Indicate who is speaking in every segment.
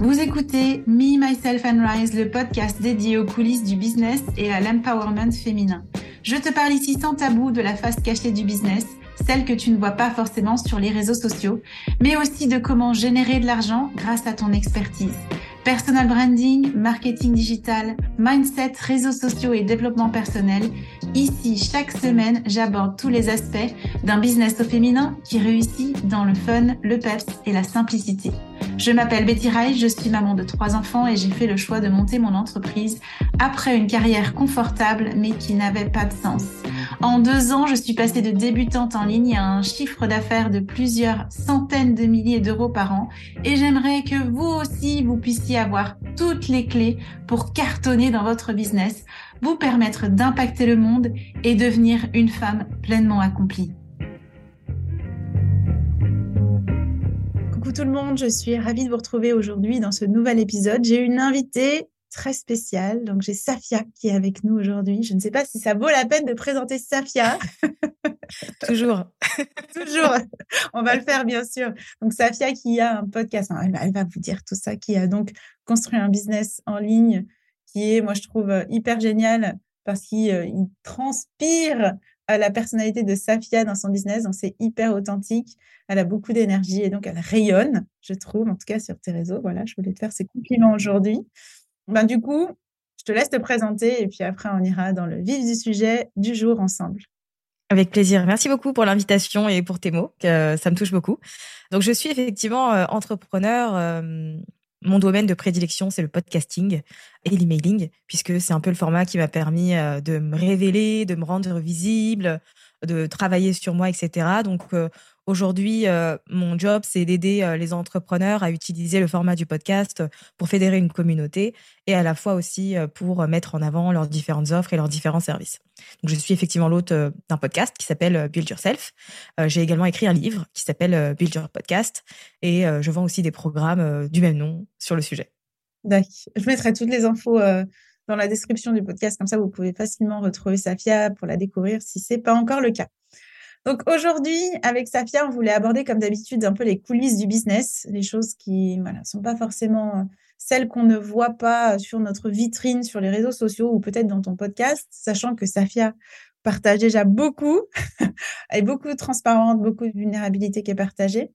Speaker 1: Vous écoutez Me, Myself and Rise, le podcast dédié aux coulisses du business et à l'empowerment féminin. Je te parle ici sans tabou de la face cachée du business, celle que tu ne vois pas forcément sur les réseaux sociaux, mais aussi de comment générer de l'argent grâce à ton expertise. Personal branding, marketing digital, mindset, réseaux sociaux et développement personnel. Ici, chaque semaine, j'aborde tous les aspects d'un business au féminin qui réussit dans le fun, le peps et la simplicité. Je m'appelle Betty Rai, je suis maman de trois enfants et j'ai fait le choix de monter mon entreprise après une carrière confortable mais qui n'avait pas de sens. En deux ans, je suis passée de débutante en ligne à un chiffre d'affaires de plusieurs centaines de milliers d'euros par an et j'aimerais que vous aussi, vous puissiez avoir toutes les clés pour cartonner dans votre business, vous permettre d'impacter le monde et devenir une femme pleinement accomplie. Tout le monde, je suis ravie de vous retrouver aujourd'hui dans ce nouvel épisode. J'ai une invitée très spéciale, donc j'ai Safia qui est avec nous aujourd'hui. Je ne sais pas si ça vaut la peine de présenter Safia.
Speaker 2: Toujours.
Speaker 1: Toujours. On va le faire bien sûr. Donc Safia qui a un podcast, elle va vous dire tout ça, qui a donc construit un business en ligne qui est, moi je trouve, hyper génial parce qu'il euh, la personnalité de Safia dans son business. Donc, c'est hyper authentique. Elle a beaucoup d'énergie et donc elle rayonne, je trouve, en tout cas sur tes réseaux. Voilà, je voulais te faire ces compliments aujourd'hui. Ben, du coup, je te laisse te présenter et puis après, on ira dans le vif du sujet du jour ensemble.
Speaker 2: Avec plaisir. Merci beaucoup pour l'invitation et pour tes mots. Ça me touche beaucoup. Donc, je suis effectivement euh, entrepreneur. Mon domaine de prédilection, c'est le podcasting et l'emailing, puisque c'est un peu le format qui m'a permis euh, de me révéler, de me rendre visible, de travailler sur moi, etc. Donc euh, aujourd'hui, euh, mon job, c'est d'aider euh, les entrepreneurs à utiliser le format du podcast pour fédérer une communauté et à la fois aussi pour mettre en avant leurs différentes offres et leurs différents services. Donc je suis effectivement l'hôte d'un podcast qui s'appelle Build Yourself. J'ai également écrit un livre qui s'appelle Build Your Podcast et je vends aussi des programmes du même nom sur le sujet.
Speaker 1: D'accord. Je mettrai toutes les infos dans la description du podcast. Comme ça, vous pouvez facilement retrouver Safia pour la découvrir si ce n'est pas encore le cas. Donc aujourd'hui, avec Safia, on voulait aborder comme d'habitude un peu les coulisses du business, les choses qui ne sont pas forcément celles qu'on ne voit pas sur notre vitrine, sur les réseaux sociaux ou peut-être dans ton podcast, sachant que Safia partage déjà beaucoup, et beaucoup de transparence, beaucoup de vulnérabilité qui est partagée.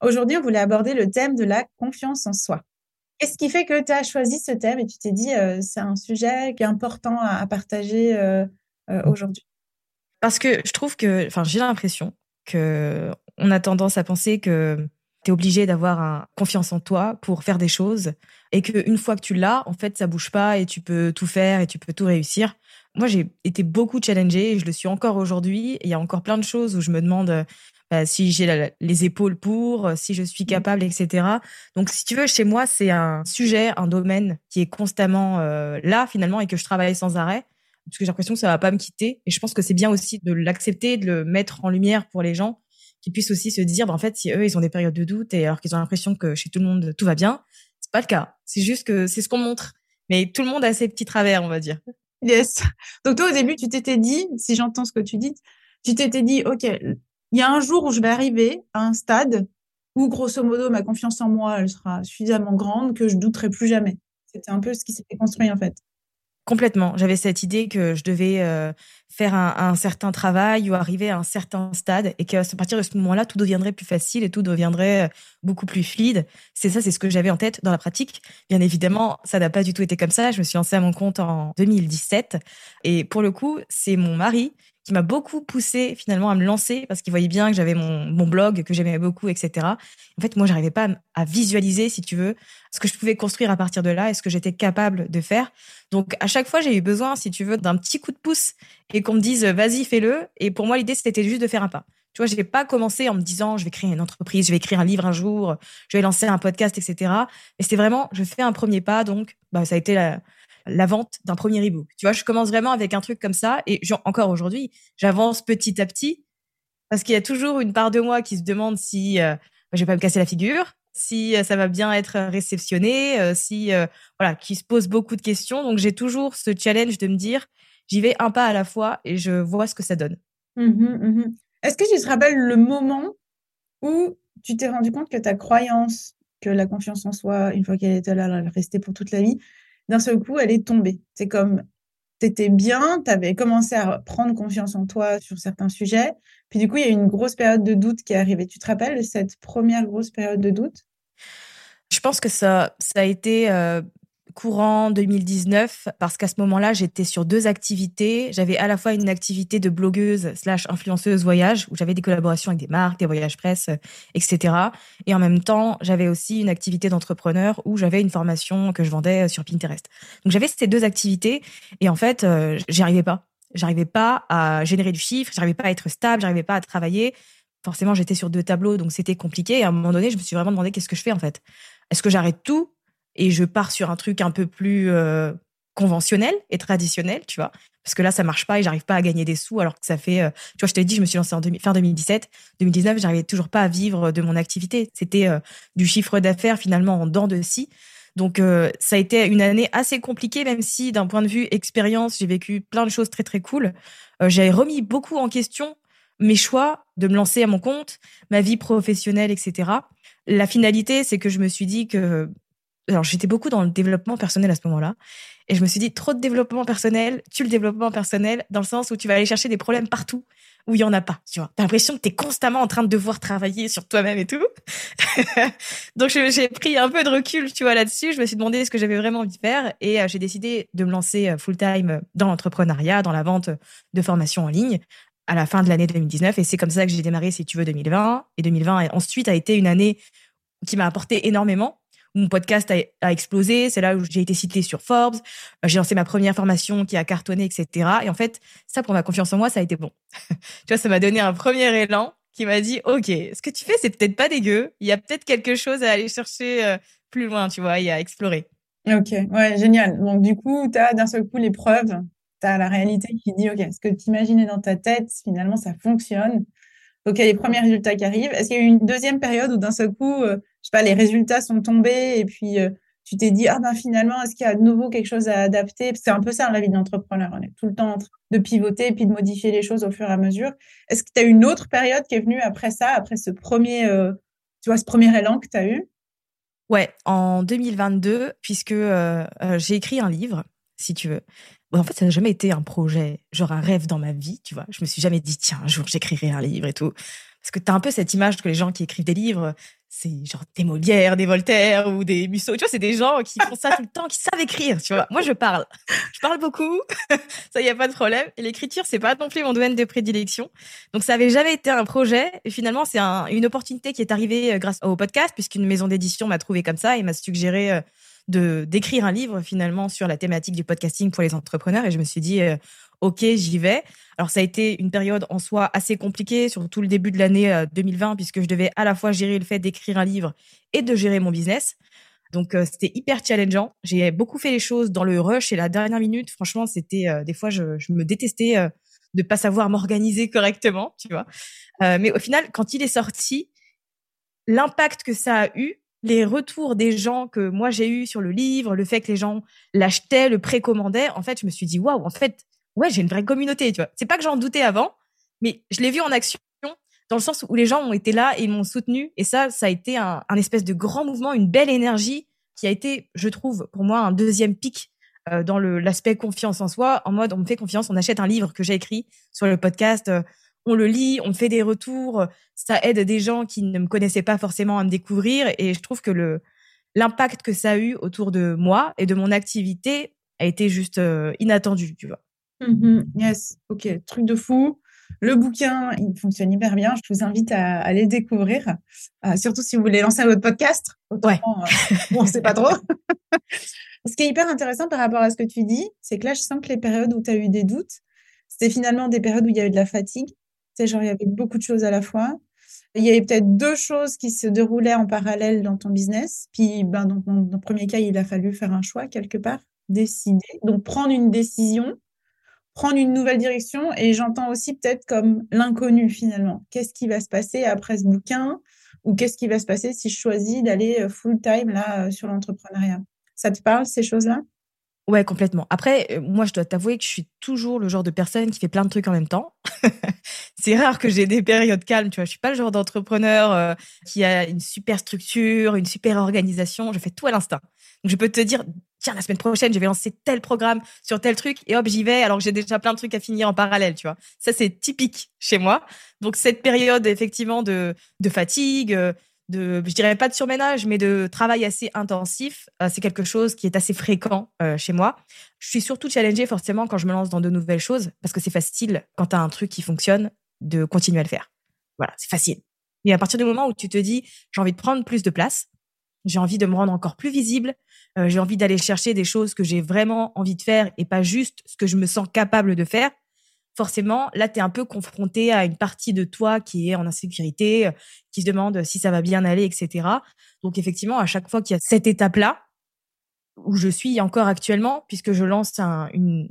Speaker 1: Aujourd'hui, on voulait aborder le thème de la confiance en soi. Qu'est-ce qui fait que tu as choisi ce thème et tu t'es dit, euh, c'est un sujet qui est important à, partager euh, euh, aujourd'hui?
Speaker 2: Parce que je trouve que, enfin, j'ai l'impression que on a tendance à penser que tu es obligé d'avoir un, confiance en toi pour faire des choses et qu'une fois que tu l'as, en fait, ça bouge pas et tu peux tout faire et tu peux tout réussir. Moi, j'ai été beaucoup challengée et je le suis encore aujourd'hui. Il y a encore plein de choses où je me demande bah, si j'ai les épaules pour, si je suis mmh. capable, etc. Donc, si tu veux, chez moi, c'est un sujet, un domaine qui est constamment euh, là finalement et que je travaille sans arrêt parce que j'ai l'impression que ça va pas me quitter. Et je pense que c'est bien aussi de l'accepter, de le mettre en lumière pour les gens qui puissent aussi se dire, bah, en fait, si eux, ils ont des périodes de doute et alors qu'ils ont l'impression que chez tout le monde, tout va bien, c'est pas le cas. C'est juste que c'est ce qu'on montre. Mais tout le monde a ses petits travers, on va dire.
Speaker 1: Yes. Donc toi, au début, tu t'étais dit, si j'entends ce que tu dis, tu t'étais dit, OK, il y a un jour où je vais arriver à un stade où, grosso modo, ma confiance en moi, elle sera suffisamment grande que je douterai plus jamais. C'était un peu ce qui s'était construit, en fait.
Speaker 2: Complètement. J'avais cette idée que je devais euh, faire un, certain travail ou arriver à un certain stade et qu'à partir de ce moment-là, tout deviendrait plus facile et tout deviendrait euh, beaucoup plus fluide. C'est ça, c'est ce que j'avais en tête dans la pratique. Bien évidemment, ça n'a pas du tout été comme ça. Je me suis lancée à mon compte en 2017 et pour le coup, c'est mon mari qui m'a beaucoup poussé finalement à me lancer parce qu'il voyait bien que j'avais mon, mon blog, que j'aimais beaucoup, etc. En fait, moi, j'arrivais pas à, visualiser, si tu veux, ce que je pouvais construire à partir de là et ce que j'étais capable de faire. Donc, à chaque fois, j'ai eu besoin, si tu veux, d'un petit coup de pouce et qu'on me dise, vas-y, fais-le. Et pour moi, l'idée, c'était juste de faire un pas. Tu vois, je n'ai pas commencé en me disant, je vais créer une entreprise, je vais écrire un livre un jour, je vais lancer un podcast, etc. Mais c'était vraiment, je fais un premier pas. Donc, bah, ça a été la, vente d'un premier ebook. Tu vois, je commence vraiment avec un truc comme ça et encore aujourd'hui, j'avance petit à petit parce qu'il y a toujours une part de moi qui se demande si euh, je vais pas me casser la figure, si euh, ça va bien être réceptionné, euh, voilà, qui se pose beaucoup de questions. Donc j'ai toujours ce challenge de me dire j'y vais un pas à la fois et je vois ce que ça donne.
Speaker 1: Mmh mmh Est-ce que tu te rappelles le moment où tu t'es rendu compte que ta croyance que la confiance en soi, une fois qu'elle était là, elle restait pour toute la vie. D'un seul coup, elle est tombée? C'est comme tu étais bien, tu avais commencé à prendre confiance en toi sur certains sujets. Puis du coup, il y a eu une grosse période de doute qui est arrivée. Tu te rappelles de cette première grosse période de doute?
Speaker 2: Je pense que ça, ça a été euh, courant 2019 parce qu'à ce moment-là, j'étais sur deux activités. J'avais à la fois une activité de blogueuse slash influenceuse voyage où j'avais des collaborations avec des marques, des voyages presse, etc. Et en même temps, j'avais aussi une activité d'entrepreneur où j'avais une formation que je vendais sur Pinterest. Donc j'avais ces deux activités et en fait, euh, j'y arrivais pas. J'arrivais pas à générer du chiffre, j'arrivais pas à être stable, j'arrivais pas à travailler. Forcément, j'étais sur deux tableaux, donc c'était compliqué. Et à un moment donné, je me suis vraiment demandé qu'est-ce que je fais en fait? Est-ce que j'arrête tout? Et je pars sur un truc un peu plus euh, conventionnel et traditionnel, tu vois. Parce que là, ça marche pas et j'arrive pas à gagner des sous alors que ça fait, euh, tu vois, je t'ai dit, je me suis lancée en fin 2017. 2019, j'arrivais toujours pas à vivre de mon activité. C'était euh, du chiffre d'affaires finalement en dents de scie. Donc, ça a été une année assez compliquée, même si d'un point de vue expérience, j'ai vécu plein de choses très, très cool. J'avais remis beaucoup en question mes choix de me lancer à mon compte, ma vie professionnelle, etc. La finalité, c'est que je me suis dit que alors j'étais beaucoup dans le développement personnel à ce moment-là. Et je me suis dit, trop de développement personnel, tu le développement personnel dans le sens où tu vas aller chercher des problèmes partout où il y en a pas, tu vois. T'as l'impression que tu es constamment en train de devoir travailler sur toi-même et tout. Donc j'ai pris un peu de recul, tu vois, là-dessus. Je me suis demandé ce que j'avais vraiment envie de faire et euh, j'ai décidé de me lancer euh, full-time dans l'entrepreneuriat, dans la vente de formations en ligne à la fin de l'année 2019 et c'est comme ça que j'ai démarré si tu veux 2020 et 2020 ensuite a été une année qui m'a apporté énormément mon podcast a, explosé. C'est là où j'ai été citée sur Forbes. Euh, j'ai lancé ma première formation qui a cartonné, etc. Et en fait, ça, pour ma confiance en moi, ça a été bon. tu vois, ça m'a donné un premier élan qui m'a dit, OK, ce que tu fais, c'est peut-être pas dégueu. Il y a peut-être quelque chose à aller chercher euh, plus loin, tu vois, et à explorer.
Speaker 1: Ok, ouais, génial. Donc, du coup, tu as d'un seul coup les preuves. Tu as la réalité qui dit, OK, ce que tu imaginais dans ta tête, finalement, ça fonctionne. A les premiers résultats qui arrivent. Est-ce qu'il y a eu une deuxième période où d'un seul coup, euh, sais pas, les résultats sont tombés et puis euh, tu t'es dit, ah ben finalement, est-ce qu'il y a de nouveau quelque chose à adapter? C'est un peu ça la vie d'entrepreneur. On est tout le temps en train de pivoter et puis de modifier les choses au fur et à mesure. Est-ce que tu as une autre période qui est venue après ça, après ce premier, euh, tu vois, ce premier élan que tu as eu?
Speaker 2: Ouais, en 2022, puisque j'ai écrit un livre, si tu veux. en fait, ça n'a jamais été un projet, genre un rêve dans ma vie, tu vois. Je me suis jamais dit, tiens, un jour, j'écrirai un livre et tout. Parce que tu as un peu cette image que les gens qui écrivent des livres, c'est genre des Molière, des Voltaire ou des Musso. Tu vois, c'est des gens qui font ça tout le temps, qui savent écrire, tu vois. Moi, je parle. Je parle beaucoup. ça, y a pas de problème. Et l'écriture, c'est pas non plus mon domaine de prédilection. Donc, ça avait jamais été un projet. Et finalement, c'est une opportunité qui est arrivée euh, grâce au podcast, puisqu'une maison d'édition m'a trouvé comme ça et m'a suggéré euh, de d'écrire un livre finalement sur la thématique du podcasting pour les entrepreneurs. Et je me suis dit, euh, ok, j'y vais. Alors ça a été une période en soi assez compliquée, surtout le début de l'année 2020, euh, puisque je devais à la fois gérer le fait d'écrire un livre et de gérer mon business. Donc euh, c'était hyper challengeant. J'ai beaucoup fait les choses dans le rush et la dernière minute. Franchement, c'était des fois je, je, me détestais de pas savoir m'organiser correctement, tu vois. mais au final, quand il est sorti, l'impact que ça a eu, les retours des gens que moi j'ai eu sur le livre, le fait que les gens l'achetaient, le précommandaient, en fait, je me suis dit waouh, en fait, ouais, j'ai une vraie communauté, tu vois. C'est pas que j'en doutais avant, mais je l'ai vu en action dans le sens où les gens ont été là et m'ont soutenu et ça ça a été un, espèce de grand mouvement, une belle énergie qui a été, je trouve, pour moi un deuxième pic euh, dans l'aspect confiance en soi, en mode on me fait confiance, on achète un livre que j'ai écrit sur le podcast, euh, on le lit, on fait des retours, ça aide des gens qui ne me connaissaient pas forcément à me découvrir et je trouve que le l'impact que ça a eu autour de moi et de mon activité a été juste euh, inattendu, tu vois.
Speaker 1: Mmh yes, ok, truc de fou. Le bouquin, il fonctionne hyper bien. Je vous invite à, aller le découvrir, euh, surtout si vous voulez lancer votre podcast.
Speaker 2: ouais.
Speaker 1: Euh, bon, pas trop. ce qui est hyper intéressant par rapport à ce que tu dis, c'est que là, je sens que les périodes où tu as eu des doutes, c'était finalement des périodes où il y a eu de la fatigue sais, genre, il y avait beaucoup de choses à la fois. Il y avait peut-être deux choses qui se déroulaient en parallèle dans ton business. Puis, ben, dans, dans, le premier cas, il a fallu faire un choix quelque part, décider. Donc, prendre une décision, prendre une nouvelle direction. Et j'entends aussi peut-être comme l'inconnu finalement. Qu'est-ce qui va se passer après ce bouquin? Ou qu'est-ce qui va se passer si je choisis d'aller euh, full-time là euh, sur l'entrepreneuriat? Ça te parle, ces choses-là?
Speaker 2: Ouais, complètement. Après, euh, moi, je dois t'avouer que je suis toujours le genre de personne qui fait plein de trucs en même temps. c'est rare que j'ai des périodes calmes, tu vois. Je suis pas le genre d'entrepreneur euh, qui a une super structure, une super organisation. Je fais tout à l'instinct. Donc, je peux te dire, tiens, la semaine prochaine, je vais lancer tel programme sur tel truc et hop, j'y vais alors que j'ai déjà plein de trucs à finir en parallèle, tu vois. Ça, c'est typique chez moi. Donc, cette période, effectivement, de, fatigue, euh, de, je dirais pas de surménage, mais de travail assez intensif. Euh, c'est quelque chose qui est assez fréquent euh, chez moi. Je suis surtout challengée forcément quand je me lance dans de nouvelles choses, parce que c'est facile quand tu as un truc qui fonctionne de continuer à le faire. Voilà, c'est facile. Mais à partir du moment où tu te dis, j'ai envie de prendre plus de place, j'ai envie de me rendre encore plus visible, euh, j'ai envie d'aller chercher des choses que j'ai vraiment envie de faire et pas juste ce que je me sens capable de faire, forcément, là, tu es un peu confronté à une partie de toi qui est en insécurité, qui se demande si ça va bien aller, etc. Donc, effectivement, à chaque fois qu'il y a cette étape-là, où je suis encore actuellement, puisque je lance une,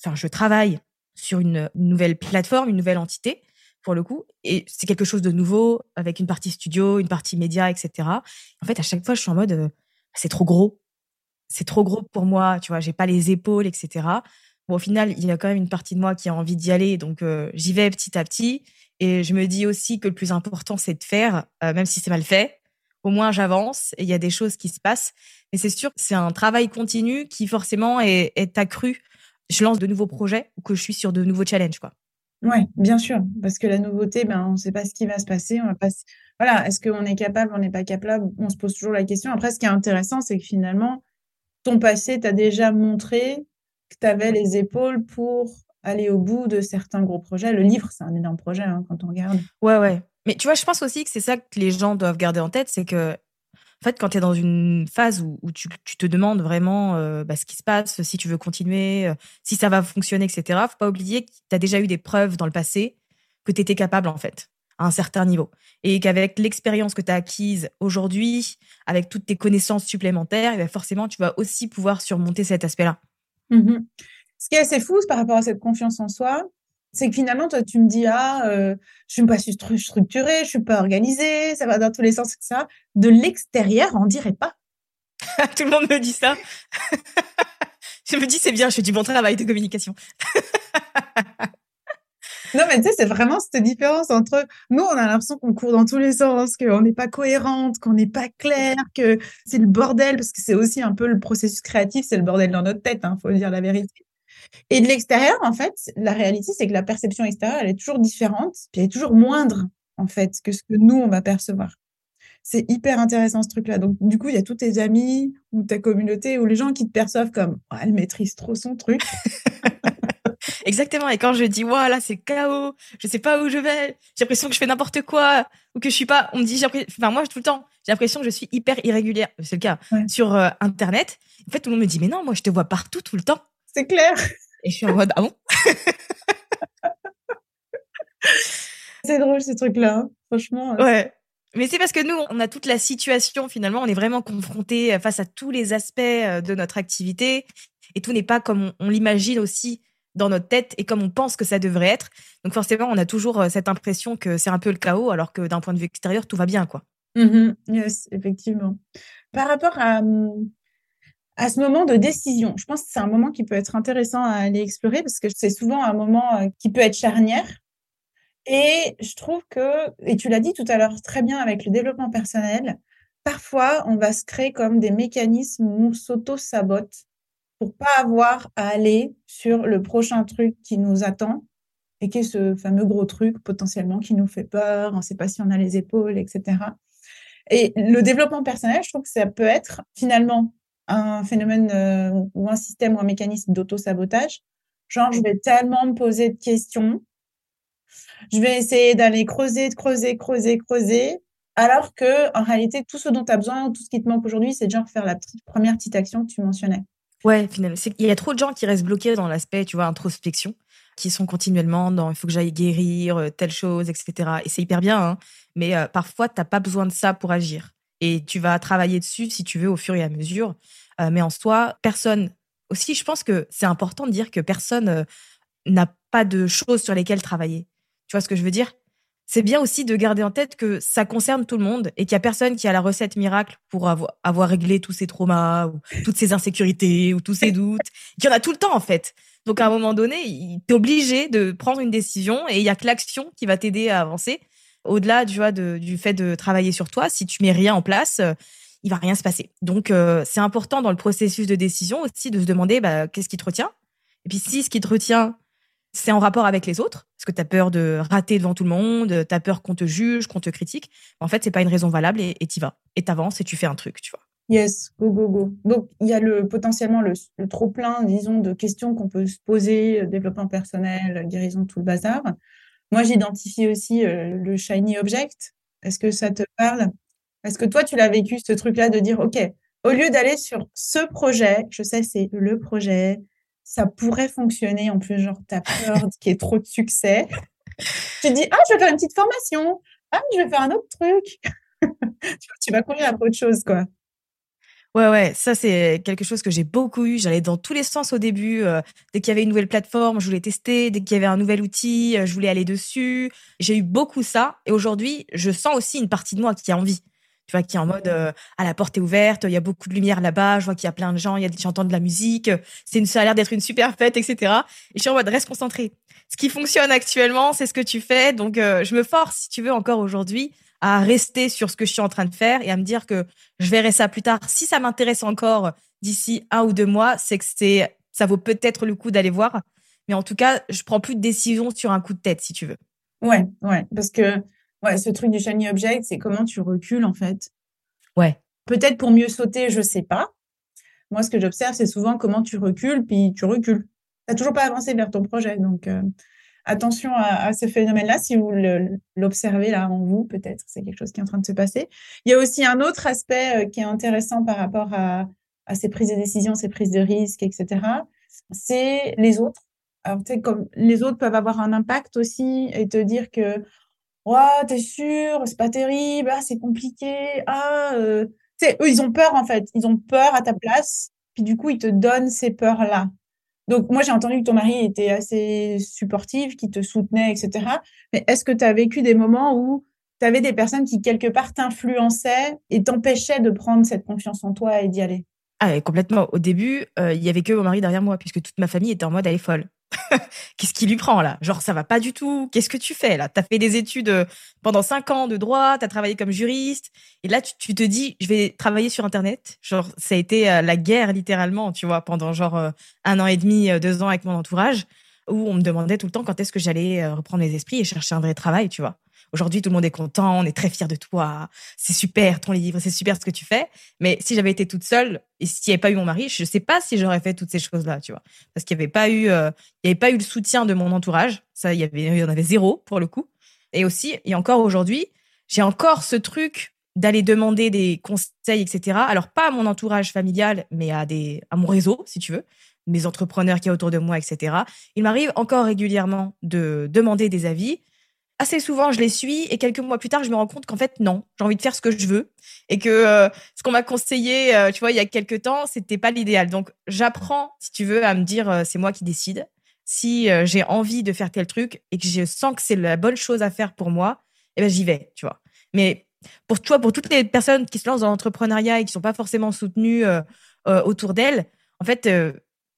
Speaker 2: enfin, je travaille sur une, nouvelle plateforme, une nouvelle entité, pour le coup, et c'est quelque chose de nouveau, avec une partie studio, une partie média, etc. En fait, à chaque fois, je suis en mode, euh, c'est trop gros. C'est trop gros pour moi, tu vois, j'ai pas les épaules, etc. Au final, il y a quand même une partie de moi qui a envie d'y aller, donc euh, j'y vais petit à petit. Et je me dis aussi que le plus important, c'est de faire, euh, même si c'est mal fait. Au moins, j'avance et il y a des choses qui se passent. Mais c'est sûr, c'est un travail continu qui forcément est, est, accru. Je lance de nouveaux projets ou que je suis sur de nouveaux challenges, quoi.
Speaker 1: Oui, bien sûr, parce que la nouveauté, ben, on ne sait pas ce qui va se passer. On va pas... Voilà, est-ce qu'on est capable, on n'est pas capable? On se pose toujours la question. Après, ce qui est intéressant, c'est que finalement, ton passé t'a déjà montré que tu avais les épaules pour aller au bout de certains gros projets. Le livre, c'est un énorme projet hein, quand on regarde.
Speaker 2: Ouais, ouais. Mais tu vois, je pense aussi que c'est ça que les gens doivent garder en tête, c'est que, en fait, quand tu es dans une phase où, tu, te demandes vraiment euh, bah, ce qui se passe, si tu veux continuer, euh, si ça va fonctionner, etc., faut pas oublier que tu as déjà eu des preuves dans le passé que tu étais capable, en fait, à un certain niveau. Et qu'avec l'expérience que tu as acquise aujourd'hui, avec toutes tes connaissances supplémentaires, eh ben, forcément, tu vas aussi pouvoir surmonter cet aspect-là.
Speaker 1: Mmh Ce qui est assez fou par rapport à cette confiance en soi, c'est que finalement, toi, tu me dis, ah, euh, je ne suis pas structurée, je suis pas organisée, ça va dans tous les sens, etc. De l'extérieur, on dirait pas.
Speaker 2: Tout le monde me dit ça. je me dis, c'est bien, je fais du bon travail de communication.
Speaker 1: Non, mais tu sais, c'est vraiment cette différence entre nous, on a l'impression qu'on court dans tous les sens, qu'on n'est pas cohérente, qu'on n'est pas clair, que c'est le bordel, parce que c'est aussi un peu le processus créatif, c'est le bordel dans notre tête, hein, faut dire la vérité. Et de l'extérieur, en fait, la réalité, c'est que la perception extérieure, elle est toujours différente, puis elle est toujours moindre, en fait, que ce que nous, on va percevoir. C'est hyper intéressant ce truc-là. Donc, du coup, il y a tous tes amis ou ta communauté ou les gens qui te perçoivent comme elle maîtrise trop son truc.
Speaker 2: Exactement. Et quand je dis, voilà, c'est chaos, je sais pas où je vais, j'ai l'impression que je fais n'importe quoi ou que je suis pas, on me dit, enfin, moi, tout le temps, j'ai l'impression que je suis hyper irrégulière. C'est le cas sur euh, Internet. En fait, tout le monde me dit, mais non, moi, je te vois partout, tout le temps.
Speaker 1: C'est clair.
Speaker 2: Et je suis en mode, ah bon?
Speaker 1: c'est drôle, ces trucs-là. Hein. Franchement.
Speaker 2: Euh. Ouais. Mais c'est parce que nous, on a toute la situation finalement, on est vraiment confronté face à tous les aspects euh, de notre activité et tout n'est pas comme on l'imagine aussi dans notre tête et comme on pense que ça devrait être. Donc forcément, on a toujours euh, cette impression que c'est un peu le chaos, alors que d'un point de vue extérieur, tout va bien, quoi.
Speaker 1: Mmh yes, effectivement. Par rapport à, mmh, à ce moment de décision, je pense que c'est un moment qui peut être intéressant à aller explorer parce que c'est souvent un moment euh, qui peut être charnière. Et je trouve que, et tu l'as dit tout à l'heure très bien avec le développement personnel, parfois on va se créer comme des mécanismes où on s'auto-sabote pour pas avoir à aller sur le prochain truc qui nous attend et qui est ce fameux gros truc potentiellement qui nous fait peur, on ne sait pas si on a les épaules, etc. Et le développement personnel, je trouve que ça peut être finalement un phénomène euh, ou un système ou un mécanisme d'auto-sabotage. Genre, je vais tellement me poser de questions, je vais essayer d'aller creuser, creuser, creuser, creuser, alors que en réalité, tout ce dont tu as besoin, tout ce qui te manque aujourd'hui, c'est genre faire la première petite action que tu mentionnais.
Speaker 2: Ouais, finalement, il y a trop de gens qui restent bloqués dans l'aspect, tu vois, introspection, qui sont continuellement dans il faut que j'aille guérir euh, telle chose, etc. Et c'est hyper bien, hein, mais euh, parfois, tu n'as pas besoin de ça pour agir. Et tu vas travailler dessus si tu veux au fur et à mesure. Euh, mais en soi, personne. Aussi, je pense que c'est important de dire que personne n'a pas de choses sur lesquelles travailler. Tu vois ce que je veux dire? C'est bien aussi de garder en tête que ça concerne tout le monde et qu'il y a personne qui a la recette miracle pour avoir, avoir réglé tous ces traumas ou toutes ces insécurités ou tous ces doutes. Il y en a tout le temps en fait. Donc à un moment donné, tu es obligé de prendre une décision et il y a que l'action qui va t'aider à avancer. Au-delà, tu vois, du fait de travailler sur toi, si tu mets rien en place, euh, il va rien se passer. Donc euh, c'est important dans le processus de décision aussi de se demander bah, qu'est-ce qui te retient? Et puis si ce qui te retient, c'est en rapport avec les autres, parce que tu as peur de rater devant tout le monde, tu as peur qu'on te juge, qu'on te critique. En fait, c'est pas une raison valable et tu vas. Et t'avances et tu fais un truc, tu vois.
Speaker 1: Yes, go, go, go. Donc, il y a le, potentiellement le, trop-plein, disons, de questions qu'on peut se poser, euh, développement personnel, guérison, tout le bazar. Moi, j'identifie aussi euh, le shiny object. Est-ce que ça te parle? Est-ce que toi, tu l'as vécu, ce truc-là, de dire, OK, au lieu d'aller sur ce projet, je sais, c'est le projet, ça pourrait fonctionner. En plus, genre, tu as peur qu'il y ait trop de succès. Tu dis, ah, je vais faire une petite formation. Ah, je vais faire un autre truc. tu vas courir après autre chose, quoi.
Speaker 2: Ouais, ouais, ça c'est quelque chose que j'ai beaucoup eu. J'allais dans tous les sens au début. Euh, dès qu'il y avait une nouvelle plateforme, je voulais tester. Dès qu'il y avait un nouvel outil, euh, je voulais aller dessus. J'ai eu beaucoup ça. Et aujourd'hui, je sens aussi une partie de moi qui a envie tu vois, qui est en mode euh, à la porte est ouverte, il y a beaucoup de lumière là-bas, je vois qu'il y a plein de gens, il y a j'entends de la musique, c'est une ça a l'air d'être une super fête, etc. Et je suis en mode reste concentré. Ce qui fonctionne actuellement, c'est ce que tu fais, donc euh, je me force, si tu veux, encore aujourd'hui, à rester sur ce que je suis en train de faire et à me dire que je verrai ça plus tard. Si ça m'intéresse encore d'ici un ou deux mois, c'est que c'est ça vaut peut-être le coup d'aller voir. Mais en tout cas, je prends plus de décision sur un coup de tête, si tu veux.
Speaker 1: Ouais, ouais, parce que Ouais, ce truc du shiny object, c'est comment tu recules en fait.
Speaker 2: Ouais.
Speaker 1: Peut-être pour mieux sauter, je sais pas. Moi, ce que j'observe, c'est souvent comment tu recules, puis tu recules. Tu n'as toujours pas avancé vers ton projet. Donc, euh, attention à, ce phénomène-là. Si vous l'observez là en vous, peut-être, c'est quelque chose qui est en train de se passer. Il y a aussi un autre aspect euh, qui est intéressant par rapport à, à ces prises de décision, ces prises de risques, etc. C'est les autres. Alors, tu sais, comme les autres peuvent avoir un impact aussi et te dire que Ouais, t'es sûr, c'est pas terrible, ah, c'est compliqué, ah, euh... eux, ils ont peur en fait, ils ont peur à ta place, puis du coup, ils te donnent ces peurs-là. Donc, moi, j'ai entendu que ton mari était assez supportif, qui te soutenait, etc. Mais est-ce que tu as vécu des moments où tu avais des personnes qui, quelque part, t'influençaient et t'empêchaient de prendre cette confiance en toi et d'y aller?
Speaker 2: Ah, complètement. Au début, euh, il y avait que mon mari derrière moi, puisque toute ma famille était en mode elle est folle. Qu'est-ce qui lui prend là? Genre ça va pas du tout. Qu'est-ce que tu fais là? T'as fait des études euh, pendant cinq ans de droit, t'as travaillé comme juriste, et là tu, te dis je vais travailler sur internet? Genre ça a été euh, la guerre littéralement, tu vois, pendant genre un an et demi, deux ans avec mon entourage, où on me demandait tout le temps quand est-ce que j'allais reprendre mes esprits et chercher un vrai travail, tu vois. Aujourd'hui, tout le monde est content, on est très fiers de toi, c'est super ton livre, c'est super ce que tu fais. Mais si j'avais été toute seule et s'il n'y avait pas eu mon mari, je ne sais pas si j'aurais fait toutes ces choses-là, tu vois. Parce qu'il n'y avait pas eu, euh, avait pas eu le soutien de mon entourage. Ça, il y avait, en avait zéro pour le coup. Et aussi, et encore aujourd'hui, j'ai encore ce truc d'aller demander des conseils, etc. Alors pas à mon entourage familial, mais à des, à mon réseau, si tu veux, mes entrepreneurs qui y a autour de moi, etc. Il m'arrive encore régulièrement de demander des avis assez souvent, je les suis et quelques mois plus tard, je me rends compte qu'en fait, non, j'ai envie de faire ce que je veux et que euh, ce qu'on m'a conseillé, euh, tu vois, il y a quelques temps, c'était pas l'idéal. Donc, j'apprends, si tu veux, à me dire, euh, c'est moi qui décide. Si j'ai envie de faire tel truc et que je sens que c'est la bonne chose à faire pour moi, eh ben, j'y vais, tu vois. Mais pour toi, pour toutes les personnes qui se lancent dans l'entrepreneuriat et qui sont pas forcément soutenues autour d'elles, en fait,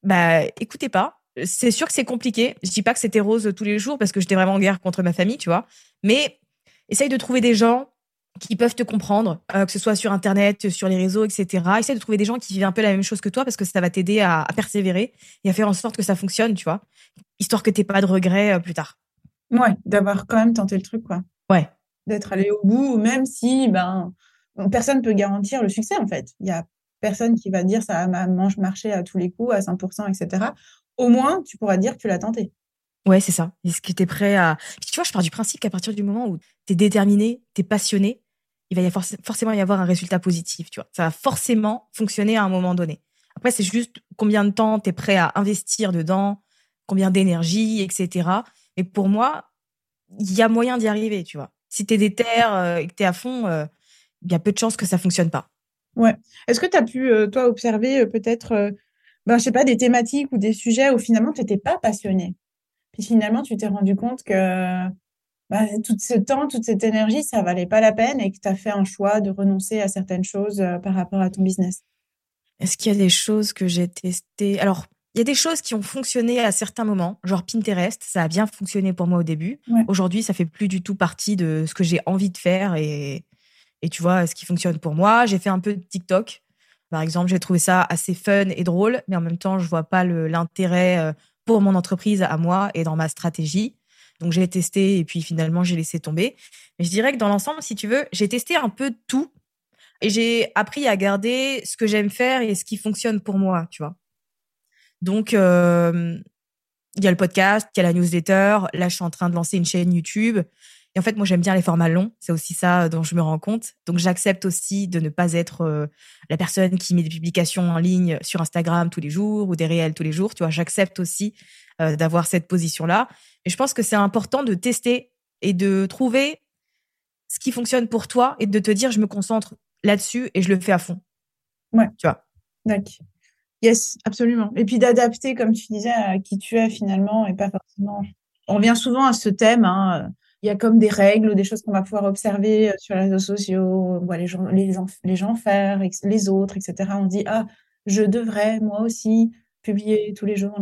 Speaker 2: bah, écoutez pas c'est sûr que c'est compliqué. Je dis pas que c'était rose tous les jours parce que j'étais vraiment en guerre contre ma famille, tu vois. Mais essaye de trouver des gens qui peuvent te comprendre, euh, que ce soit sur Internet, sur les réseaux, etc. Essaye de trouver des gens qui vivent un peu la même chose que toi parce que ça va t'aider à, persévérer et à faire en sorte que ça fonctionne, tu vois. Histoire que tu pas de regrets euh, plus tard.
Speaker 1: Ouais, d'avoir quand même tenté le truc, quoi.
Speaker 2: Ouais.
Speaker 1: D'être allé au bout, même si ben personne peut garantir le succès, en fait. Il y a personne qui va dire ça va marcher à tous les coups, à 100%, etc au moins, tu pourras dire que tu l'as tenté.
Speaker 2: Ouais, c'est ça. Est-ce que tu es prêt à. Tu vois, je pars du principe qu'à partir du moment où tu es déterminé, tu es passionné, il va y avoir forcément y avoir un résultat positif. Tu vois. Ça va forcément fonctionner à un moment donné. Après, c'est juste combien de temps tu es prêt à investir dedans, combien d'énergie, etc. Et pour moi, il y a moyen d'y arriver, tu vois. Si tu es déter euh, et que tu es à fond, euh, il y a peu de chances que ça fonctionne pas.
Speaker 1: Ouais. Est-ce que tu as pu, euh, toi, observer peut-être ben, je sais pas, des thématiques ou des sujets où finalement tu n'étais pas passionné. Puis finalement, tu t'es rendu compte que bah, tout ce temps, toute cette énergie, ça valait pas la peine et que tu as fait un choix de renoncer à certaines choses euh, par rapport à ton business
Speaker 2: Est-ce qu'il y a des choses que j'ai testées? Alors, il y a des choses qui ont fonctionné à certains moments, genre Pinterest, ça a bien fonctionné pour moi au début. Aujourd'hui, ça fait plus du tout partie de ce que j'ai envie de faire et, et tu vois, ce qui fonctionne pour moi. J'ai fait un peu de TikTok. Par exemple, j'ai trouvé ça assez fun et drôle, mais en même temps, je vois pas l'intérêt euh, pour mon entreprise à moi et dans ma stratégie. Donc j'ai testé et puis finalement j'ai laissé tomber. Mais je dirais que dans l'ensemble, si tu veux, j'ai testé un peu tout et j'ai appris à garder ce que j'aime faire et ce qui fonctionne pour moi, tu vois. Donc euh, il y a le podcast, il y a la newsletter. Là, je suis en train de lancer une chaîne YouTube. Et en fait, moi, j'aime bien les formats longs. C'est aussi ça dont je me rends compte. Donc, j'accepte aussi de ne pas être euh, la personne qui met des publications en ligne sur Instagram tous les jours ou des réels tous les jours. Tu vois, j'accepte aussi euh, d'avoir cette position-là. Et je pense que c'est important de tester et de trouver ce qui fonctionne pour toi et de te dire, je me concentre là-dessus et je le fais à fond.
Speaker 1: Ouais.
Speaker 2: Tu vois.
Speaker 1: D'accord. Yes, absolument. Et puis d'adapter, comme tu disais, à qui tu es finalement et pas forcément. On revient souvent à ce thème. Hein. Il y a comme des règles ou des choses qu'on va pouvoir observer euh, sur les réseaux sociaux, les gens, les les gens faire, les autres, etc. On dit ah, je devrais moi aussi publier tous les jours.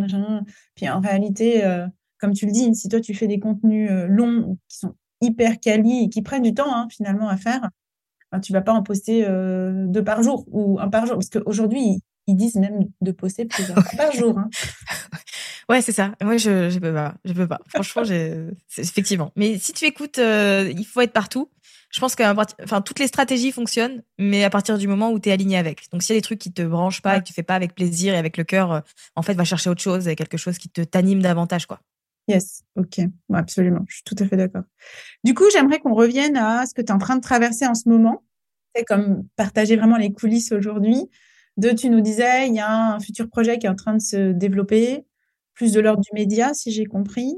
Speaker 1: Puis en réalité, euh, comme tu le dis, si toi tu fais des contenus euh, longs qui sont hyper quali et qui prennent du temps hein, finalement à faire, ben, tu vas pas en poster deux par jour ou un par jour. Parce qu'aujourd'hui, ils, disent même de poster plusieurs par jour. Hein.
Speaker 2: Ouais, c'est ça. Moi, je, je peux pas. Je peux pas. Franchement, effectivement. Mais si tu écoutes, il faut être partout je pense que enfin, toutes les stratégies fonctionnent, mais à partir du moment où tu es aligné avec. Donc, s'il y a des trucs qui te branchent pas et que tu fais pas avec plaisir et avec le cœur, euh, en fait, va chercher autre chose et quelque chose qui te t'anime davantage, quoi.
Speaker 1: Yes, ok, absolument, je suis tout à fait d'accord. Du coup, j'aimerais qu'on revienne à ce que tu es en train de traverser en ce moment. C'est comme partager vraiment les coulisses aujourd'hui. De, tu nous disais, il y a un futur projet qui est en train de se développer, plus de l'ordre du média, si j'ai compris.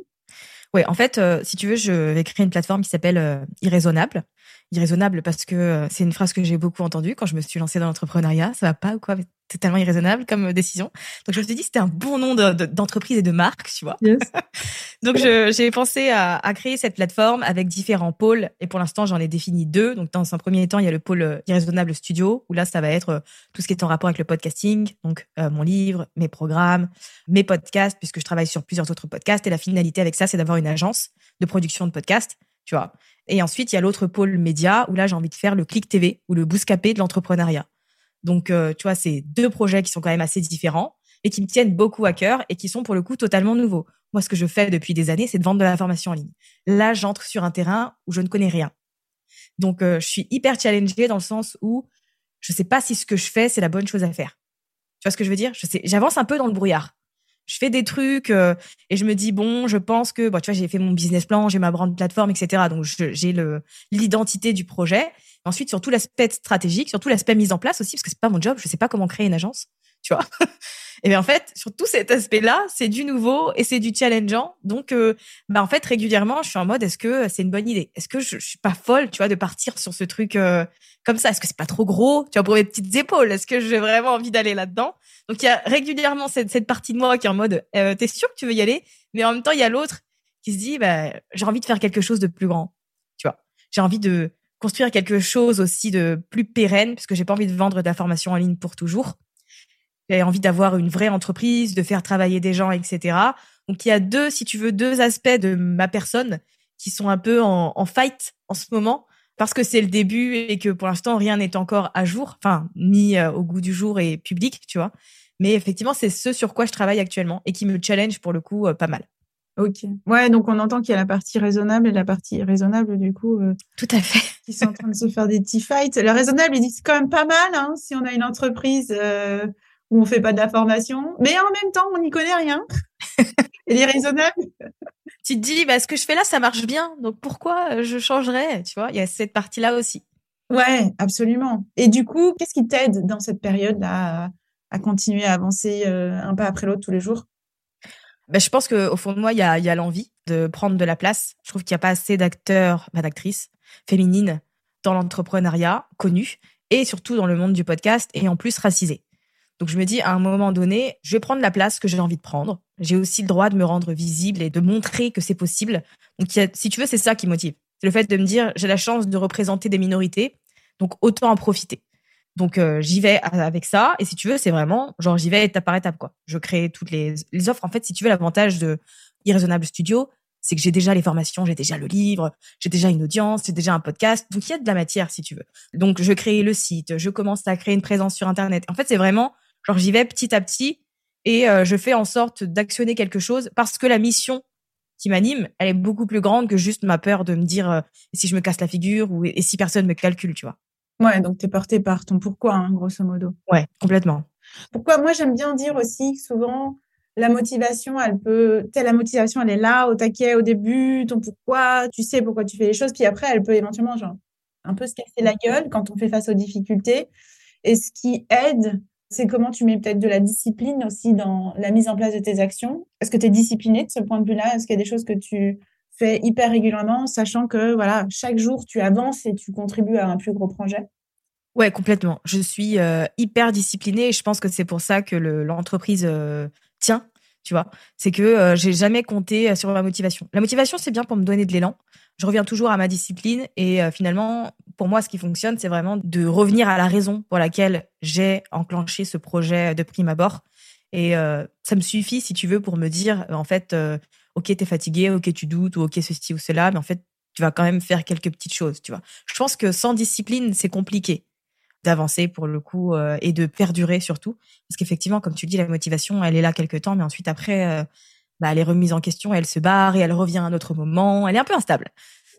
Speaker 2: Oui, en fait, euh, si tu veux, je vais créer une plateforme qui s'appelle euh, Irraisonnable. Irraisonnable parce que euh, c'est une phrase que j'ai beaucoup entendue quand je me suis lancée dans l'entrepreneuriat. Ça va pas ou quoi c'est tellement irraisonnable comme décision. Donc je me suis dit c'était un bon nom d'entreprise et de marque, tu vois. Donc j'ai pensé à, à, créer cette plateforme avec différents pôles et pour l'instant j'en ai défini deux. Donc dans un premier temps il y a le pôle irraisonnable studio où là ça va être tout ce qui est en rapport avec le podcasting, donc mon livre, mes programmes, mes podcasts puisque je travaille sur plusieurs autres podcasts et la finalité avec ça c'est d'avoir une agence de production de podcasts, tu. Et ensuite il y a l'autre pôle média où là j'ai envie de faire le click TV ou le bouscapé de l'entrepreneuriat. Donc, euh, tu vois, c'est deux projets qui sont quand même assez différents et qui me tiennent beaucoup à cœur et qui sont pour le coup totalement nouveaux. Moi, ce que je fais depuis des années, c'est de vendre de la formation en ligne. Là, j'entre sur un terrain où je ne connais rien. Donc, euh, je suis hyper challengée dans le sens où je sais pas si ce que je fais, c'est la bonne chose à faire. Tu vois ce que je veux dire? J'avance un peu dans le brouillard. Je fais des trucs euh, et je me dis bon, je pense que bon, tu vois, j'ai fait mon business plan, j'ai ma brand plateforme, etc. Donc j'ai le l'identité du projet Ensuite, sur tout l'aspect stratégique, sur tout l'aspect mise en place aussi, parce que c'est pas mon job, je sais pas comment créer une agence, tu vois. et bien en fait, sur tout cet aspect-là, c'est du nouveau et c'est du challengeant. Donc, euh, bah en fait, régulièrement, je suis en mode, est-ce que c'est une bonne idée? Est-ce que je, je, suis pas folle, tu vois, de partir sur ce truc euh, comme ça? Est-ce que c'est pas trop gros, tu vois, pour mes petites épaules? Est-ce que j'ai vraiment envie d'aller là-dedans? Donc, il y a régulièrement cette, cette partie de moi qui est en mode, euh, t'es sûr que tu veux y aller? Mais en même temps, il y a l'autre qui se dit, bah, j'ai envie de faire quelque chose de plus grand, tu vois. J'ai envie de construire quelque chose aussi de plus pérenne, parce que j'ai pas envie de vendre la formation en ligne pour toujours. J'ai envie d'avoir une vraie entreprise, de faire travailler des gens, etc. Donc il y a deux, si tu veux, deux aspects de ma personne qui sont un peu en, en fight en ce moment, parce que c'est le début et que pour l'instant rien n'est encore à jour, enfin ni euh, au goût du jour et public, tu vois. Mais effectivement, c'est ce sur quoi je travaille actuellement et qui me challenge pour le coup euh, pas mal.
Speaker 1: Ok. Ouais, donc on entend qu'il y a la partie raisonnable et la partie raisonnable, du coup. Euh,
Speaker 2: Tout à fait.
Speaker 1: Qui sont en train de se faire des petits fights. Le raisonnable, il dit c'est quand même pas mal hein, si on a une entreprise euh, où on fait pas de la formation, mais en même temps, on n'y connaît rien. et les raisonnables.
Speaker 2: tu te dis, bah, ce que je fais là, ça marche bien, donc pourquoi euh, je changerais Tu vois, il y a cette partie-là aussi.
Speaker 1: Ouais, absolument. Et du coup, qu'est-ce qui t'aide dans cette période-là à, à continuer à avancer un pas après l'autre tous les jours?
Speaker 2: Ben, je pense qu'au fond de moi, il y a, y a l'envie de prendre de la place. Je trouve qu'il n'y a pas assez d'acteurs, bah, d'actrices féminines dans l'entrepreneuriat connues et surtout dans le monde du podcast et en plus racisées. Donc je me dis, à un moment donné, je vais prendre la place que j'ai envie de prendre. J'ai aussi le droit de me rendre visible et de montrer que c'est possible. Donc si tu veux, c'est ça qui motive. C'est le fait de me dire, j'ai la chance de représenter des minorités, donc autant en profiter. Donc euh, j'y vais avec ça. Et si tu veux, c'est vraiment genre j'y vais étape par étape quoi. Je crée toutes les, les offres. En fait, si tu veux, l'avantage de Irraisonnable Studio, c'est que j'ai déjà les formations, j'ai déjà le livre, j'ai déjà une audience, j'ai déjà un podcast. Donc il y a de la matière si tu veux. Donc je crée le site, je commence à créer une présence sur internet. En fait, c'est vraiment genre j'y vais petit à petit et euh, je fais en sorte d'actionner quelque chose parce que la mission qui m'anime, elle est beaucoup plus grande que juste ma peur de me dire euh, si je me casse la figure ou et si personne me calcule, tu vois.
Speaker 1: Ouais, donc tu es porté par ton pourquoi, hein, grosso modo.
Speaker 2: Ouais, complètement.
Speaker 1: Pourquoi? Moi, j'aime bien dire aussi que souvent, la motivation, elle peut, la motivation, elle est là, au taquet, au début, ton pourquoi, tu sais pourquoi tu fais les choses, puis après, elle peut éventuellement, genre, un peu se casser la gueule quand on fait face aux difficultés. Et ce qui aide, c'est comment tu mets peut-être de la discipline aussi dans la mise en place de tes actions. Est-ce que tu es discipliné de ce point de vue-là? Est-ce qu'il y a des choses que tu fais hyper régulièrement, sachant que voilà, chaque jour tu avances et tu contribues à un plus gros projet?
Speaker 2: Ouais, complètement. Je suis euh, hyper disciplinée et je pense que c'est pour ça que l'entreprise euh, tient. Tu vois, c'est que euh, j'ai jamais compté sur ma motivation. La motivation, c'est bien pour me donner de l'élan. Je reviens toujours à ma discipline et finalement, pour moi, ce qui fonctionne, c'est vraiment de revenir à la raison pour laquelle j'ai enclenché ce projet de prime abord. Et ça me suffit, si tu veux, pour me dire, en fait, ok, t'es fatigué, ok, tu doutes, ou ok, ceci ou cela, mais en fait, tu vas quand même faire quelques petites choses, tu vois. Je pense que sans discipline, c'est compliqué d'avancer pour le coup euh, et de perdurer surtout, parce qu'effectivement, comme tu dis, la motivation, elle est là quelque temps, mais ensuite après, euh, bah, elle est remise en question, elle se barre et elle revient à un autre moment, elle est un peu instable.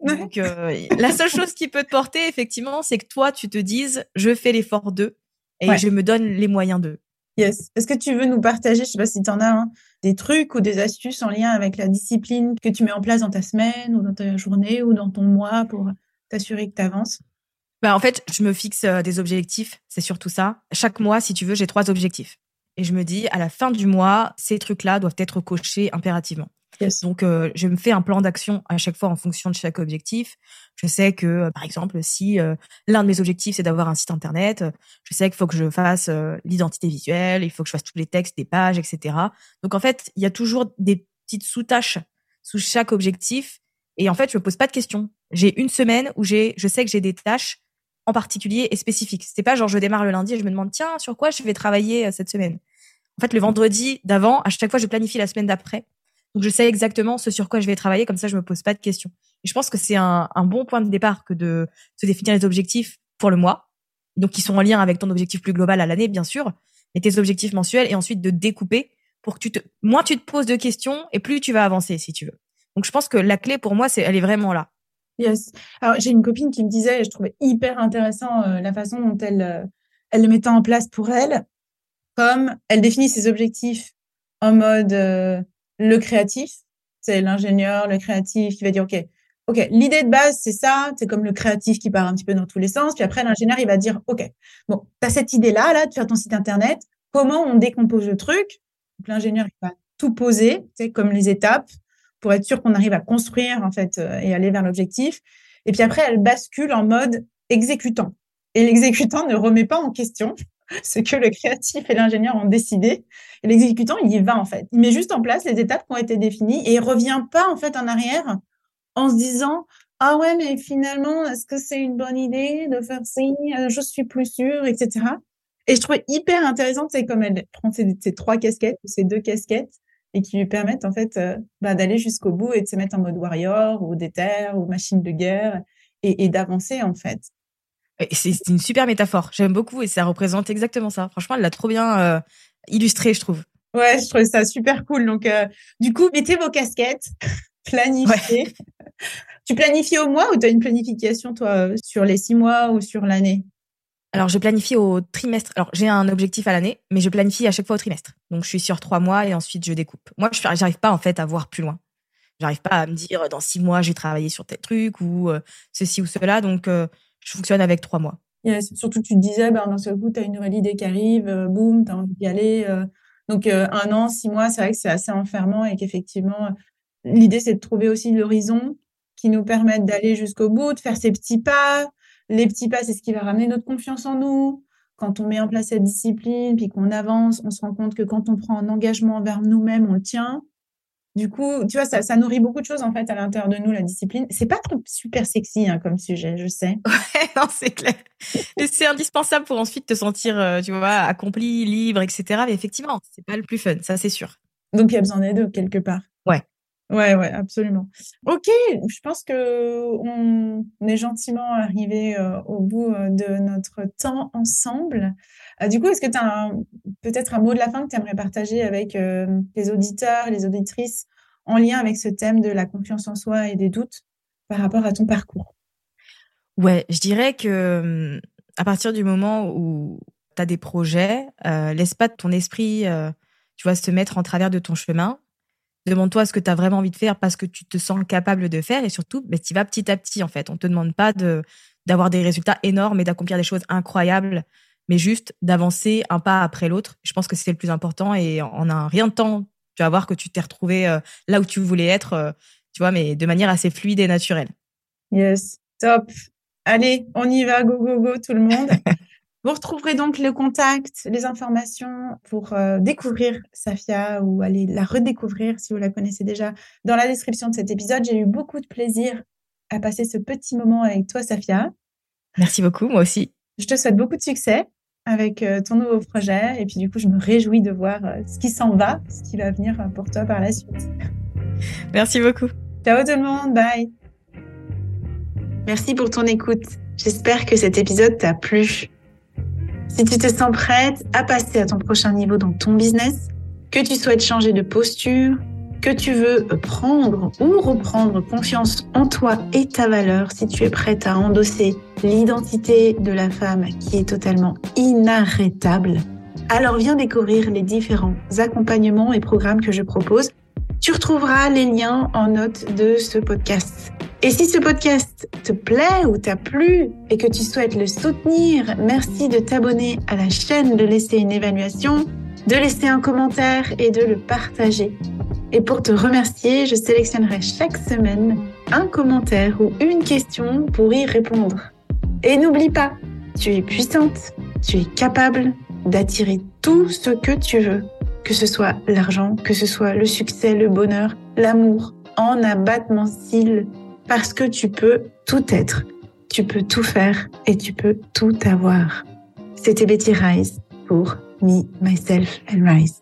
Speaker 2: Donc, euh, la seule chose qui peut te porter, effectivement, c'est que toi, tu te dises, je fais l'effort d'eux et je me donne les moyens d'eux.
Speaker 1: Yes. Est-ce que tu veux nous partager, je sais pas si tu en as, hein, des trucs ou des astuces en lien avec la discipline que tu mets en place dans ta semaine ou dans ta journée ou dans ton mois pour t'assurer que tu avances
Speaker 2: bah, en fait, je me fixe euh, des objectifs, c'est surtout ça. Chaque mois, si tu veux, j'ai trois objectifs. Et je me dis, à la fin du mois, ces trucs-là doivent être cochés impérativement. Donc, euh, je me fais un plan d'action à chaque fois en fonction de chaque objectif. Je sais que, euh, par exemple, si euh, l'un de mes objectifs, c'est d'avoir un site Internet, je sais qu'il faut que je fasse l'identité visuelle, il faut que je fasse tous les textes des pages, etc. Donc, en fait, il y a toujours des petites sous-tâches sous chaque objectif. Et en fait, je me pose pas de questions. J'ai une semaine où j'ai, je sais que j'ai des tâches en particulier et spécifiques. C'est pas genre je démarre le lundi et je me demande tiens sur quoi je vais travailler cette semaine? En fait, le vendredi d'avant, à chaque fois, je planifie la semaine d'après donc, je sais exactement ce sur quoi je vais travailler. Comme ça, je me pose pas de questions. Et je pense que c'est un, bon point de départ que de se définir les objectifs pour le mois. Donc, qui sont en lien avec ton objectif plus global à l'année, bien sûr. Et tes objectifs mensuels et ensuite de découper pour que tu te, moins tu te poses de questions et plus tu vas avancer, si tu veux. Donc, je pense que la clé pour moi, c'est, elle est vraiment là.
Speaker 1: Yes. Alors, j'ai une copine qui me disait, et je trouvais hyper intéressant euh, la façon dont elle, euh, elle le mettait en place pour elle, elle définit ses objectifs en mode euh, le créatif, c'est l'ingénieur, le créatif qui va dire, OK, OK, l'idée de base, c'est ça. C'est comme le créatif qui part un petit peu dans tous les sens. Puis après, l'ingénieur, il va dire, OK, bon, tu as cette idée-là, là, de faire ton site Internet. Comment on décompose le truc? L'ingénieur, il va tout poser, c'est comme les étapes pour être sûr qu'on arrive à construire, en fait, euh, et aller vers l'objectif. Et puis après, elle bascule en mode exécutant. Et l'exécutant ne remet pas en question ce que le créatif et l'ingénieur ont décidé. L'exécutant, il y va en fait. Il met juste en place les étapes qui ont été définies et il revient pas en fait en arrière en se disant ah ouais mais finalement est-ce que c'est une bonne idée de faire ça euh, Je suis plus sûre, etc. Et je trouvais hyper intéressant, c'est comme elle prend ces, trois casquettes, ces deux casquettes, et qui lui permettent en fait euh, bah, d'aller jusqu'au bout et de se mettre en mode warrior ou déter ou machine de guerre et d'avancer en fait.
Speaker 2: C'est une super métaphore. J'aime beaucoup et ça représente exactement ça. Franchement, elle l'a trop bien euh, illustré, je trouve.
Speaker 1: Ouais, je trouve ça super cool. Donc, euh, du coup, mettez vos casquettes, planifiez. tu planifies au mois ou tu as une planification, toi, sur les six mois ou sur l'année?
Speaker 2: Alors, je planifie au trimestre. Alors, j'ai un objectif à l'année, mais je planifie à chaque fois au trimestre. Donc, je suis sur trois mois et ensuite, je découpe. Moi, je n'arrive pas, en fait, à voir plus loin. J'arrive pas à me dire, dans six mois, j'ai travaillé sur tel truc ou euh, ceci ou cela. Donc, je fonctionne avec trois mois.
Speaker 1: Yes. Surtout, tu te disais, ben, dans ce coup, tu as une nouvelle idée qui arrive, euh, boum, tu as envie d'y aller. Euh. donc, euh, un an, six mois, c'est vrai que c'est assez enfermant et qu'effectivement, l'idée, c'est de trouver aussi l'horizon qui nous permette d'aller jusqu'au bout, de faire ces petits pas. Les petits pas, c'est ce qui va ramener notre confiance en nous. quand on met en place cette discipline, puis qu'on avance, on se rend compte que quand on prend un engagement envers nous-mêmes, on le tient. Du coup, tu vois, ça, nourrit beaucoup de choses en fait à l'intérieur de nous, la discipline. C'est pas trop super sexy hein, comme sujet, je sais.
Speaker 2: Ouais, non, c'est clair. c'est indispensable pour ensuite te sentir, euh, tu vois, accompli, libre, etc. Mais effectivement, c'est pas le plus fun, ça c'est sûr.
Speaker 1: Donc il y a besoin d'aide quelque part.
Speaker 2: Ouais.
Speaker 1: Ouais, ouais, absolument. Ok, je pense que on est gentiment arrivé euh, au bout euh, de notre temps ensemble. Euh, du coup, est-ce que tu as peut-être un mot de la fin que tu aimerais partager avec les auditeurs, les auditrices en lien avec ce thème de la confiance en soi et des doutes par rapport à ton parcours?
Speaker 2: Ouais, je dirais que à partir du moment où tu as des projets, laisse pas ton esprit, tu vois, se mettre en travers de ton chemin Demande-toi ce que tu as vraiment envie de faire parce que tu te sens capable de faire et surtout, mais tu vas petit à petit en fait. On te demande pas d'avoir des résultats énormes et d'accomplir des choses incroyables, mais juste d'avancer un pas après l'autre. Je pense que c'est le plus important et en un rien de temps, tu vas voir que tu t'es retrouvé euh, là où tu voulais être, euh, tu vois, mais de manière assez fluide et naturelle.
Speaker 1: Yes, top. Allez, on y va, go, go, go, tout le monde. Vous retrouverez donc le contact, les informations pour euh, découvrir Safia ou aller la redécouvrir si vous la connaissez déjà dans la description de cet épisode. J'ai eu beaucoup de plaisir à passer ce petit moment avec toi, Safia.
Speaker 2: Merci beaucoup, moi aussi.
Speaker 1: Je te souhaite beaucoup de succès avec euh, ton nouveau projet et puis du coup, je me réjouis de voir euh, ce qui s'en va, ce qui va venir pour toi par la suite.
Speaker 2: Merci beaucoup.
Speaker 1: Ciao tout le monde, bye. Merci pour ton écoute. J'espère que cet épisode t'a plu. Si tu te sens prête à passer à ton prochain niveau dans ton business, que tu souhaites changer de posture, que tu veux prendre ou reprendre confiance en toi et ta valeur, si tu es prête à endosser l'identité de la femme qui est totalement inarrêtable, alors viens découvrir les différents accompagnements et programmes que je propose. Tu retrouveras les liens en note de ce podcast. Et si ce podcast te plaît ou t'a plu et que tu souhaites le soutenir, merci de t'abonner à la chaîne, de laisser une évaluation, de laisser un commentaire et de le partager. Et pour te remercier, je sélectionnerai chaque semaine un commentaire ou une question pour y répondre. Et n'oublie pas, tu es puissante, tu es capable d'attirer tout ce que tu veux, que ce soit l'argent, que ce soit le succès, le bonheur, l'amour, en abattement cils parce que tu peux tout être, tu peux tout faire et tu peux tout avoir. C'était Betty Rise pour Me, Myself and Rise.